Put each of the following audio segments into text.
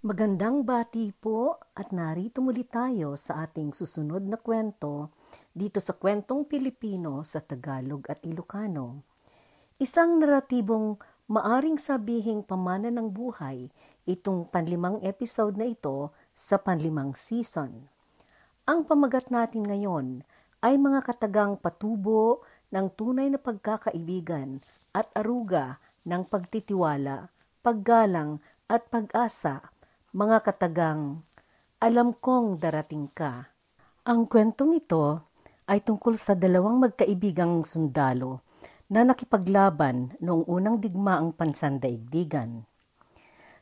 Magandang bati po at narito muli tayo sa ating susunod na kwento dito sa kwentong Pilipino sa Tagalog at Ilocano. Isang naratibong maaring sabihing pamana ng buhay itong panlimang episode na ito sa panlimang season. Ang pamagat natin ngayon ay mga katagang patubo ng tunay na pagkakaibigan at aruga ng pagtitiwala, paggalang at pag-asa mga katagang, alam kong darating ka. Ang kwentong ito ay tungkol sa dalawang magkaibigang sundalo na nakipaglaban noong unang digmaang pansandaigdigan.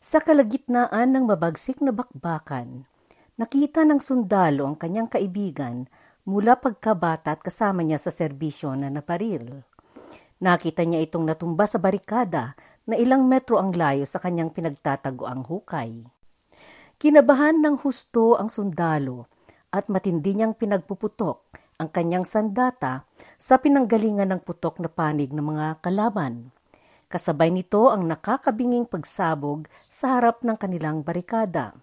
Sa kalagitnaan ng mabagsik na bakbakan, nakita ng sundalo ang kanyang kaibigan mula pagkabata at kasama niya sa serbisyo na naparil. Nakita niya itong natumba sa barikada na ilang metro ang layo sa kanyang pinagtatago ang hukay. Kinabahan ng husto ang sundalo at matindi niyang pinagpuputok ang kanyang sandata sa pinanggalingan ng putok na panig ng mga kalaban. Kasabay nito ang nakakabinging pagsabog sa harap ng kanilang barikada.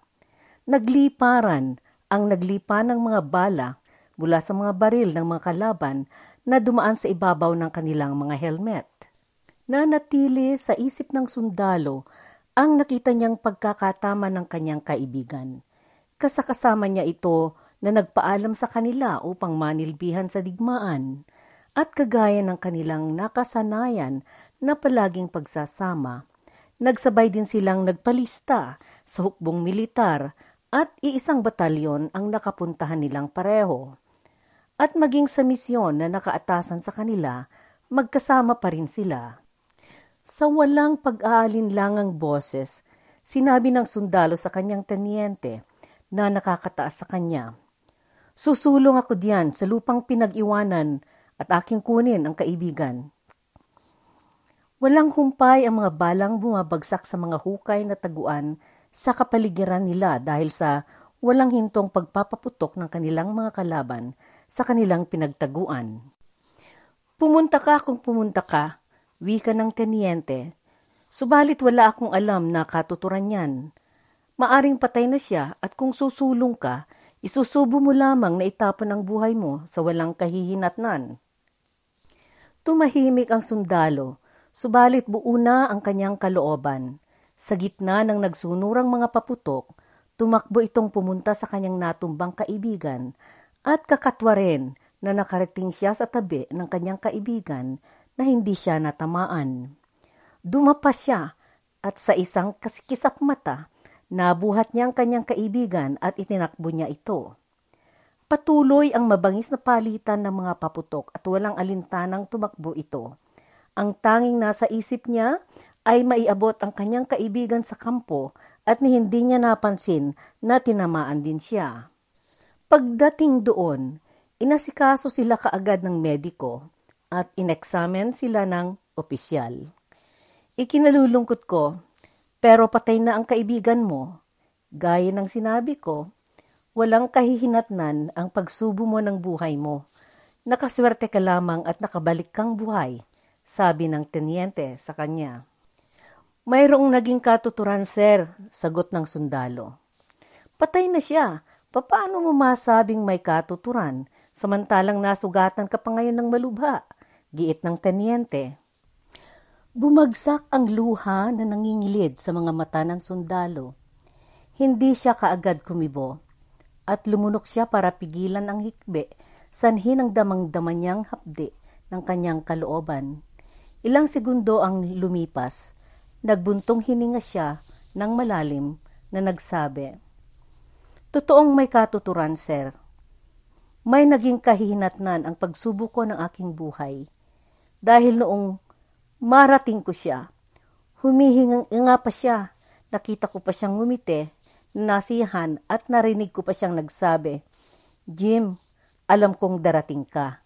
Nagliparan ang naglipa ng mga bala mula sa mga baril ng mga kalaban na dumaan sa ibabaw ng kanilang mga helmet. Nanatili sa isip ng sundalo ang nakita niyang pagkakatama ng kanyang kaibigan. Kasakasama niya ito na nagpaalam sa kanila upang manilbihan sa digmaan at kagaya ng kanilang nakasanayan na palaging pagsasama, nagsabay din silang nagpalista sa hukbong militar at iisang batalyon ang nakapuntahan nilang pareho. At maging sa misyon na nakaatasan sa kanila, magkasama pa rin sila. Sa walang pag-aalinlangang boses, sinabi ng sundalo sa kanyang teniente na nakakataas sa kanya, Susulong ako diyan sa lupang pinag-iwanan at aking kunin ang kaibigan. Walang humpay ang mga balang bumabagsak sa mga hukay na taguan sa kapaligiran nila dahil sa walang hintong pagpapaputok ng kanilang mga kalaban sa kanilang pinagtaguan. Pumunta ka kung pumunta ka, wika ng teniente. Subalit wala akong alam na katuturan niyan. Maaring patay na siya at kung susulong ka, isusubo mo lamang na itapon ang buhay mo sa walang kahihinatnan. Tumahimik ang sundalo, subalit buo na ang kanyang kalooban. Sa gitna ng nagsunurang mga paputok, tumakbo itong pumunta sa kanyang natumbang kaibigan at kakatwa rin na nakarating siya sa tabi ng kanyang kaibigan na hindi siya natamaan. Dumapa siya at sa isang kasikisap mata, nabuhat niya ang kanyang kaibigan at itinakbo niya ito. Patuloy ang mabangis na palitan ng mga paputok at walang alintanang tumakbo ito. Ang tanging nasa isip niya ay maiabot ang kanyang kaibigan sa kampo at ni hindi niya napansin na tinamaan din siya. Pagdating doon, inasikaso sila kaagad ng mediko at ineksamen sila ng opisyal. Ikinalulungkot ko, pero patay na ang kaibigan mo. Gaya ng sinabi ko, walang kahihinatnan ang pagsubo mo ng buhay mo. Nakaswerte ka lamang at nakabalik kang buhay, sabi ng tenyente sa kanya. Mayroong naging katuturan, sir, sagot ng sundalo. Patay na siya. Paano mo masabing may katuturan, samantalang nasugatan ka pa ngayon ng malubha? giit ng tenyente. Bumagsak ang luha na nangingilid sa mga mata ng sundalo. Hindi siya kaagad kumibo at lumunok siya para pigilan ang hikbe sanhi ng damang-dama niyang hapde ng kanyang kalooban. Ilang segundo ang lumipas, nagbuntong hininga siya ng malalim na nagsabi, Totoong may katuturan, sir. May naging kahihinatnan ang pagsubuko ng aking buhay dahil noong marating ko siya, humihingang nga pa siya. Nakita ko pa siyang ngumiti, nasihan at narinig ko pa siyang nagsabi, Jim, alam kong darating ka.